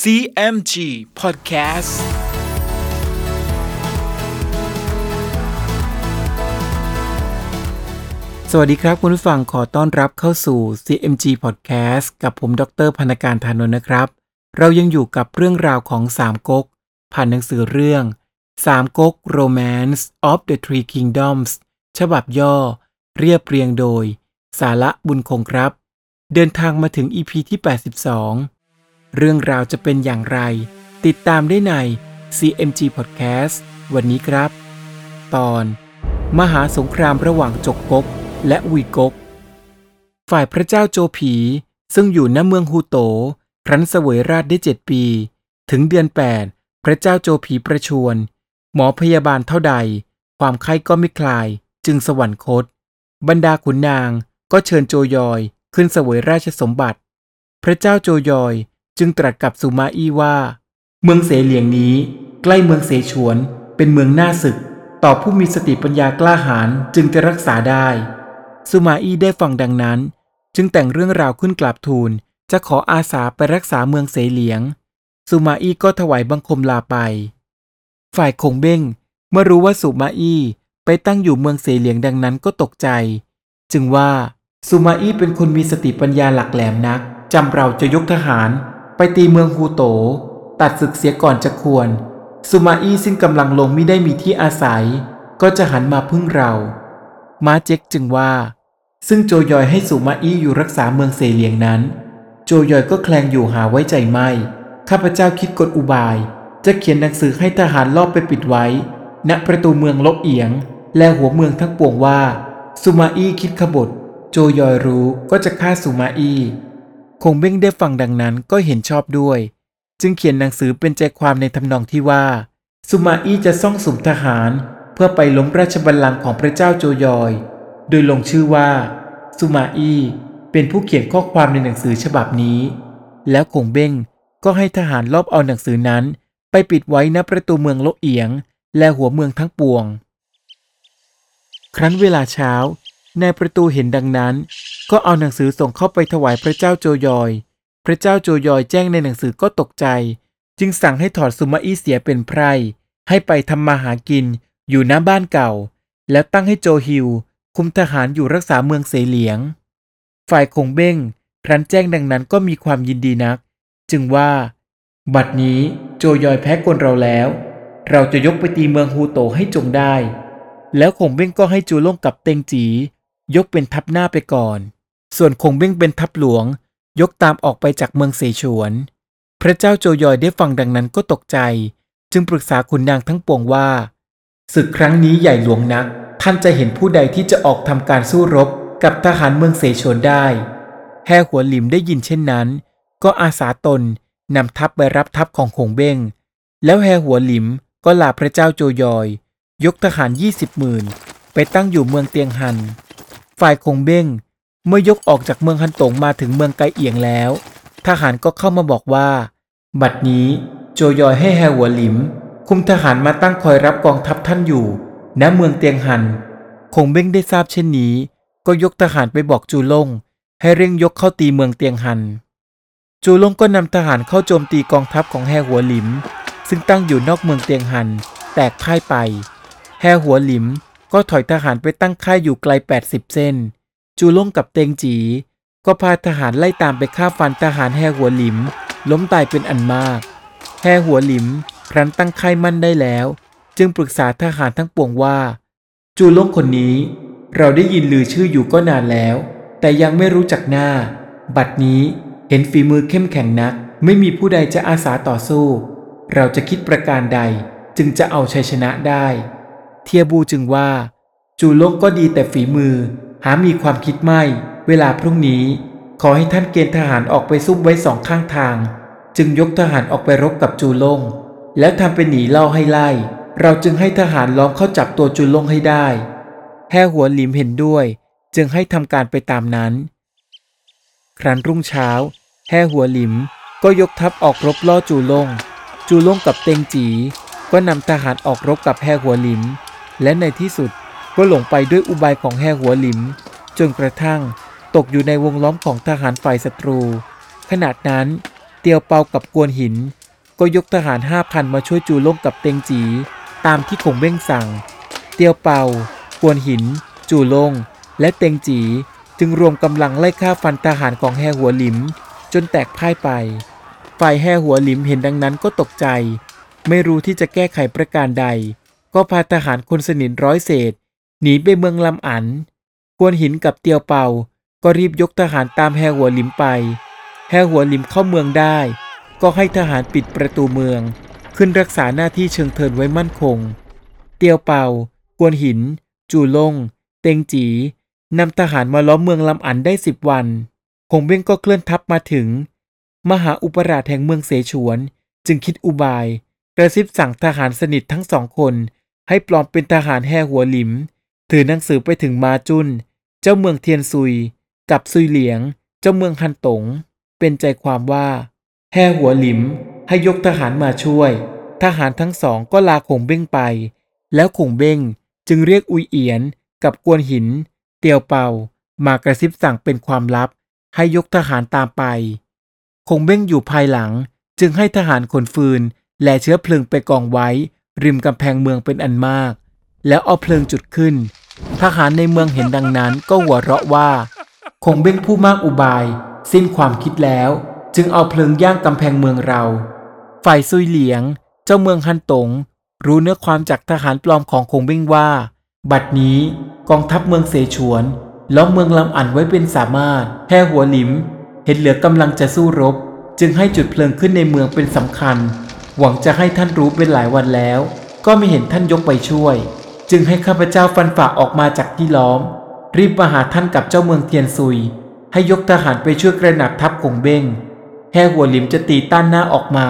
CMG Podcast สวัสดีครับคุณผู้ฟังขอต้อนรับเข้าสู่ CMG Podcast กับผมดรพนการธานนท์นะครับ เรายังอยู่กับเรื่องราวของสามก๊กผ่านหนังสือเรื่องสามก๊ก Romance of the Three Kingdoms ฉบับย่อ เรียบเรียงโดย สาระบุญคงครับ เดินทางมาถึง EP ที่ 82 เรื่องราวจะเป็นอย่างไร ติดตามได้ใน CMG Podcast วันนี้ครับ ตอน มหาสงครามระหว่างจกกกและวีกก ฝ่ายพระเจ้าโจผี ซึ่งอยู่ณเมืองฮูโต ครั้นเสวยราชได้เจ็ดปี ถึงเดือน 8 พระเจ้าโจผีประชวรหมอพยาบาลเท่าใด ความไข้ก็ไม่คลาย จึงสวรรคต บรรดาขุนนางก็เชิญโจยอยขึ้นเสวยราชสมบัติ พระเจ้าโจยอย จึงตรัสกับสุมาอี้ว่า เมืองเสเหลียงนี้ ใกล้เมืองเสฉวน เป็นเมืองหน้าศึก ต่อผู้มีสติปัญญากล้าหาญจึงจะรักษาได้ สุมาอี้ได้ฟังดังนั้น จึงแต่งเรื่องราวขึ้นกราบทูลจะขออาสาไปรักษาเมืองเสเหลียง สุมาอี้ก็ถวายบังคมลาไป ฝ่ายคงเบ้งเมื่อรู้ว่าสุมาอี้ไปตั้งอยู่เมืองเสเหลียงดังนั้นก็ตกใจ จึงว่าสุมาอี้เป็นคนมีสติปัญญาหลักแหลมนักจำเราจะยกทหาร ตีเมืองฮูโต ตัดศึกเสียก่อนจะควร สุมาอี้ซึ่งกำลังลงไม่ได้มีที่อาศัย ก็จะหันมาพึ่งเรา มาเจ็กจึงว่า ซึ่งโจยอยให้สุมาอี้อยู่รักษาเมืองเสเลียงนั้น โจยอยก็แคลงอยู่หาไว้ใจไม่ ข้าพเจ้าคิดกฎอุบาย จะเขียนหนังสือให้ทหารลอบไปปิดไว้ ณประตูเมืองลบเอียง และหัวเมืองทั้งปวงว่า สุมาอี้คิดขบฏ โจยอยรู้ก็จะฆ่าสุมาอี้ คงเบ้งได้ฟังดังนั้นก็เห็นชอบด้วย จึงเขียนหนังสือเป็นใจความในทำนองที่ว่า สุมาอี้จะซ่องสุมทหาร เพื่อไปล้มราชบัลลังก์ของพระเจ้าโจยอย โดยลงชื่อว่า สุมาอี้เป็นผู้เขียนข้อความในหนังสือฉบับนี้ แล้วคงเบ้งก็ให้ทหารลอบเอาหนังสือนั้น ไปปิดไว้ณประตูเมืองโลเอียง และหัวเมืองทั้งปวง ครั้นเวลาเช้านายประตูเห็นดังนั้น ก็เอาหนังสือส่งเข้าไปถวายพระเจ้าโจยอย พระเจ้าโจยอยแจ้งในหนังสือก็ตกใจ จึงสั่งให้ถอดสุมาอี้เสียเป็นไพร่ให้ไปทำมาหากินอยู่หน้าบ้านเก่า แล้วตั้งให้โจฮิว คุมทหารอยู่รักษาเมืองเสเหลียง ฝ่ายคงเบ้งครั้นแจ้งดังนั้นก็มีความยินดีนัก จึงว่า บัดนี้โจยอยแพ้กลเราแล้ว เราจะยกไปตีเมืองฮูโตให้จงได้ แล้วคงเบ้งก็ให้จูล่งกับเตงจี ยกเป็นทัพหน้าไปก่อน ส่วนคงเบ้งเป็นทัพหลวง ยกตามออกไปจากเมืองเสฉวน พระเจ้าโจยอยได้ฟังดังนั้นก็ตกใจ จึงปรึกษาขุนนางทั้งปวงว่าศึกครั้งนี้ใหญ่หลวงนัก ท่านจะเห็นผู้ใดที่จะออกทำการสู้รบกับทหารเมืองเสฉวนได้ แห่หัวหลิมได้ยินเช่นนั้น ก็อาสาตนนำทัพไปรับทัพของคงเบ้ง แล้วแห่หัวหลิมก็ลาพระเจ้าโจยอย ยกทหารยี่สิบหมื่นไปตั้งอยู่เมืองเตียงหัน ฝ่ายคงเบ้ง เมื่อยกออกจากเมืองฮันตงมาถึงเมืองไกเอียงแล้ว ทหารก็เข้ามาบอกว่า บัดนี้โจยอยให้แฮหัวหลิม คุมทหารมาตั้งคอยรับกองทัพท่านอยู่ณเมืองเตียงหัน คงเบ้งได้ทราบเช่นนี้ ก็ยกทหารไปบอกจูลงให้เร่งยกเข้าตีเมืองเตียงหัน จูลงก็นำทหารเข้าโจมตีกองทัพของแฮหัวหลิม ซึ่งตั้งอยู่นอกเมืองเตียงหัน แตกพ่ายไป แฮหัวหลิมก็ถอยทหารไปตั้งค่ายอยู่ไกล 80 เส้น จูล่งกับเตงจี ก็พาทหารไล่ตามไปฆ่าฟันทหารแฮหัวหลิม ล้มตายเป็นอันมากแฮหัวหลิมครั้นตั้งค่ายมั่นได้แล้ว จึงปรึกษาทหารทั้งปวงว่า จูล่งคนนี้ เราได้ยินลือชื่ออยู่ก็นานแล้ว แต่ยังไม่รู้จักหน้า บัดนี้เห็นฝีมือเข้มแข็งนัก ไม่มีผู้ใดจะอาสาต่อสู้ เราจะคิดประการใดจึงจะเอาชัยชนะได้ เทียบูจึงว่า จูล่งก็ดีแต่ฝีมือ หามีความคิดไม่ เวลาพรุ่งนี้ ขอให้ท่านเกณฑ์ทหารออกไปซุ่มไว้สองข้างทาง จึงยกทหารออกไปรบกับจูลง แล้วทำเป็นหนีเล่าให้ไล่ เราจึงให้ทหารล้อมเข้าจับตัวจูลงให้ได้แห่หัวหลิมเห็นด้วย จึงให้ทำการไปตามนั้น ครั้นรุ่งเช้า แห่หัวหลิมก็ยกทัพออกรบล่อจูลง จูลงกับเตงจี ก็นำทหารออกรบกับแห่หัวหลิม และในที่สุด ก็หลงไปด้วยอุบายของแห่หัวหลิม จนกระทั่งตกอยู่ในวงล้อมของทหารฝ่ายศัตรูขณะนั้นเตียวเปากับกวนหิน ก็ยกทหารห้าพันมาช่วยจูล่งกับเตงจี ตามที่คงเบ้งสั่ง เตียวเปา กวนหิน จูล่ง และเตงจีจึงรวมกำลังไล่ฆ่าฟันทหารของแฮหัวหลิม จนแตกพ่ายไป ฝ่ายแห่หัวหลิมเห็นดังนั้นก็ตกใจ ไม่รู้ที่จะแก้ไขประการใด ก็พาทหารคนสนิทร้อยเศษ หนีไปเมืองลำอันกวนหินกับเตียวเปาก็รีบยกทหารตามแห่หัวหลิมไปแห่หัวหลิมเข้าเมืองได้ ก็ให้ทหารปิดประตูเมือง ขึ้นรักษาหน้าที่เชิงเทินไว้มั่นคง เตียวเปากวนหิน จูลง เตงจีนำทหารมาล้อมเมืองลำอันได้สิบวันคงเบ้งก็เคลื่อนทัพมาถึง มหาอุปราชแห่งเมืองเสฉวน จึงคิดอุบาย กระซิบสั่งทหารสนิททั้งสองคน ให้ปลอมเป็นทหารแห่หัวหลิม ถือหนังสือไปถึงมาจุน เจ้าเมืองเทียนซุย กับซุยเหลียง เจ้าเมืองฮันตง เป็นใจความว่า แห่หัวหลิมให้ยกทหารมาช่วย ทหารทั้งสองก็ลาคงเบ้งไป แล้วคงเบ้งจึงเรียกอุยเอียนกับกวนหิน เตียวเปามากระซิบสั่งเป็นความลับ ให้ยกทหารตามไป คงเบ้งอยู่ภายหลัง จึงให้ทหารขนฟืน และเชื้อเพลิงไปกองไว้ ริมกำแพงเมืองเป็นอันมาก แล้วเอาเพลิงจุดขึ้น ทหารในเมืองเห็นดังนั้นก็หัวเราะว่า คงเบ้งผู้มากอุบาย สิ้นความคิดแล้ว จึงเอาเพลิงย่างกำแพงเมืองเรา ฝ่ายซุยเหลียง เจ้าเมืองฮันตง รู้เนื้อความจากทหารปลอมของคงเบ้งว่า บัดนี้กองทัพเมืองเสฉวนล้อมเมืองลำอันไว้เป็นสามารถแค่หัวหลิม เห็นเหลือกำลังจะสู้รบ จึงให้จุดเพลิงขึ้นในเมืองเป็นสำคัญ หวังจะให้ท่านรู้เป็นหลายวันแล้ว ก็ไม่เห็นท่านยกไปช่วย จึงให้ข้าพเจ้าฟันฝ่าออกมาจากที่ล้อม รีบมาหาท่านกับเจ้าเมืองเทียนซุย ให้ยกทหารไปช่วยกระหนับทัพคงเบ้งแห่หัวหลิมจะตีต้านหน้าออกมา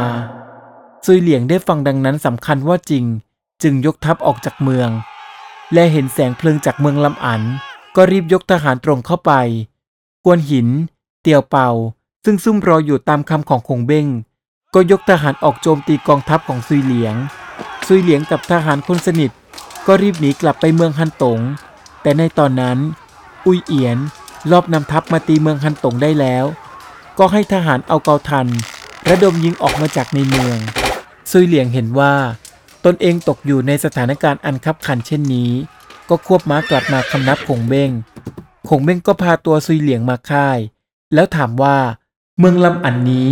ซุยเหลียงได้ฟังดังนั้นสำคัญว่าจริง จึงยกทัพออกจากเมือง และเห็นแสงเพลิงจากเมืองลำอัน ก็รีบยกทหารตรงเข้าไป กวนหิน เตียวเปาซึ่งซุ่มรออยู่ตามคำของคงเบ้ง ก็ยกทหารออกโจมตีกองทัพของซุยเหลียงซุยเหลียงกับทหารคนสนิท ก็รีบหนีกลับไปเมืองฮันตง แต่ในตอนนั้น อุยเอียนรอบนำทัพมาตีเมืองฮันตงได้แล้ว ก็ให้ทหารเอาเกาทัน ระดมยิงออกมาจากในเมือง ซุยเหลียงเห็นว่า ตนเองตกอยู่ในสถานการณ์อันคับขันเช่นนี้ ก็ควบม้ากลับมาคำนับคงเบ้งคงเบ้งก็พาตัวซุยเหลียงมาค่าย แล้วถามว่า เมืองลำอันนี้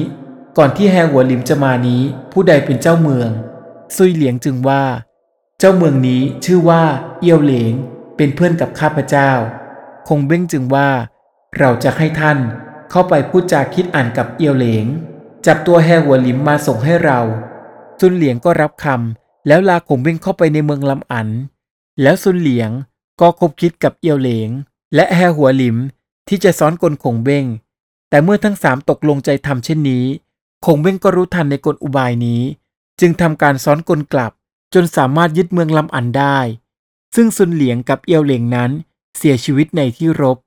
ก่อนที่แฮหัวลิมจะมานี้ ผู้ใดเป็นเจ้าเมือง ซุยเหลียงจึงว่า เจ้าเมืองนี้ชื่อว่าเอียวเหลงเป็นเพื่อนกับข้าพเจ้า คงเบ้งจึงว่า เราจะให้ท่านเข้าไปพูดจาคิดอ่านกับเอียวเหลง จับตัวแฮหัวหลิมมาส่งให้เราซุนเหลียงก็รับคำแล้วลาคงเบ้งเข้าไปในเมืองลำอัน แล้วซุนเหลียงก็คบคิดกับเอียวเหลง และแฮหัวหลิมที่จะซ้อนกลคงเบ้งแต่เมื่อทั้งสามตกลงใจทำเช่นนี้ คงเบ้งก็รู้ทันในกลอุบายนี้ จึงทำการซ้อนกลกลับ จนสามารถยึดเมืองลำอันได้ ซึ่งซุนเหลียงกับเอียวเหลงนั้นเสียชีวิตในที่รบ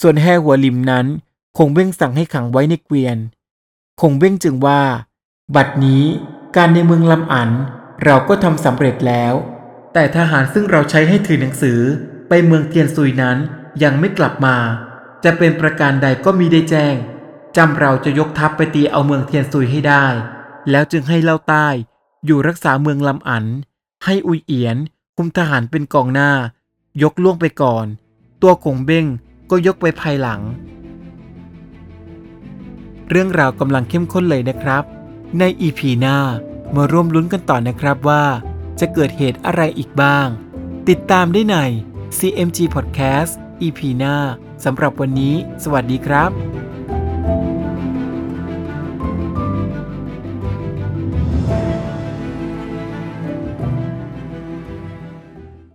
ส่วนแฮหัวลิมนั้น คงเบ้งสั่งให้ขังไว้ในเกวียน คงเบ้งจึงว่า บัดนี้การในเมืองลำอันเราก็ทำสำเร็จแล้ว แต่ทหารซึ่งเราใช้ให้ถือหนังสือไปเมืองเทียนซุยนั้นยังไม่กลับมา จะเป็นประการใดก็มีได้แจ้งจำเราจะยกทัพไปตีเอาเมืองเทียนซุยให้ได้ แล้วจึงให้เล่าใต้ อยู่รักษาเมืองลำอัน ให้อุยเอียน คุมทหารเป็นกองหน้า ยกล่วงไปก่อน ตัวกงเบ้งก็ยกไปภายหลัง เรื่องราวกำลังเข้มข้นเลยนะครับ ในอีพีหน้ามาร่วมลุ้นกันต่อนะครับว่า จะเกิดเหตุอะไรอีกบ้าง ติดตามได้ใน CMG Podcast EP หน้าสำหรับวันนี้ สวัสดีครับ